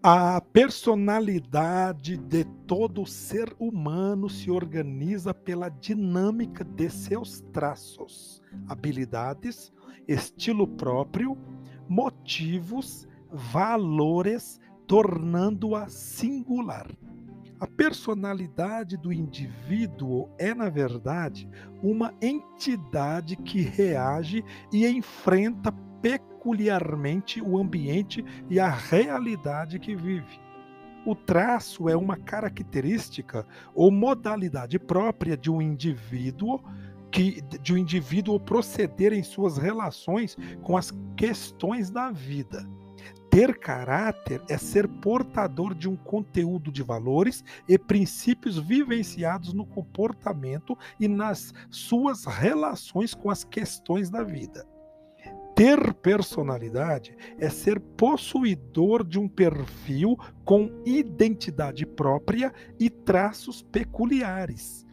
A personalidade de todo ser humano se organiza pela dinâmica de seus traços, habilidades, estilo próprio, motivos, valores, tornando-a singular. A personalidade do indivíduo é, na verdade, uma entidade que reage e enfrenta peculiarmente o ambiente e a realidade que vive. O traço é uma característica ou modalidade própria de um indivíduo que de um indivíduo proceder em suas relações com as questões da vida. Ter caráter é ser portador de um conteúdo de valores e princípios vivenciados no comportamento e nas suas relações com as questões da vida. Ter personalidade é ser possuidor de um perfil com identidade própria e traços peculiares.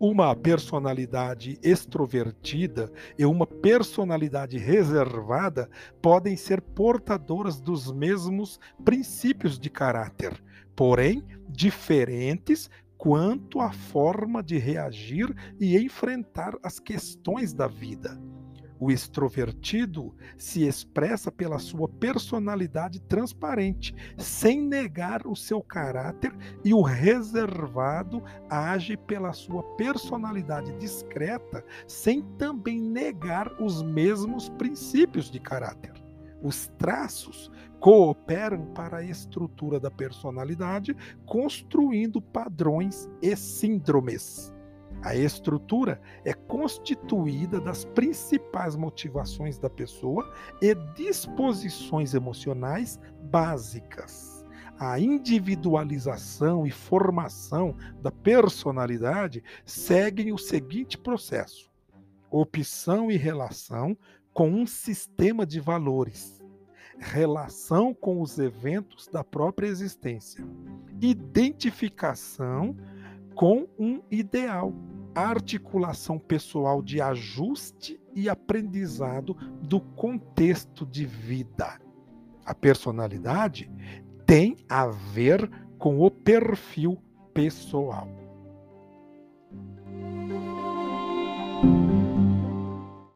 Uma personalidade extrovertida e uma personalidade reservada podem ser portadoras dos mesmos princípios de caráter, porém diferentes quanto à forma de reagir e enfrentar as questões da vida. O extrovertido se expressa pela sua personalidade transparente, sem negar o seu caráter, e o reservado age pela sua personalidade discreta, sem também negar os mesmos princípios de caráter. Os traços cooperam para a estrutura da personalidade, construindo padrões e síndromes. A estrutura é constituída das principais motivações da pessoa e disposições emocionais básicas. A individualização e formação da personalidade seguem o seguinte processo: opção e relação com um sistema de valores, relação com os eventos da própria existência, identificação com um ideal, articulação pessoal de ajuste e aprendizado do contexto de vida. A personalidade tem a ver com o perfil pessoal.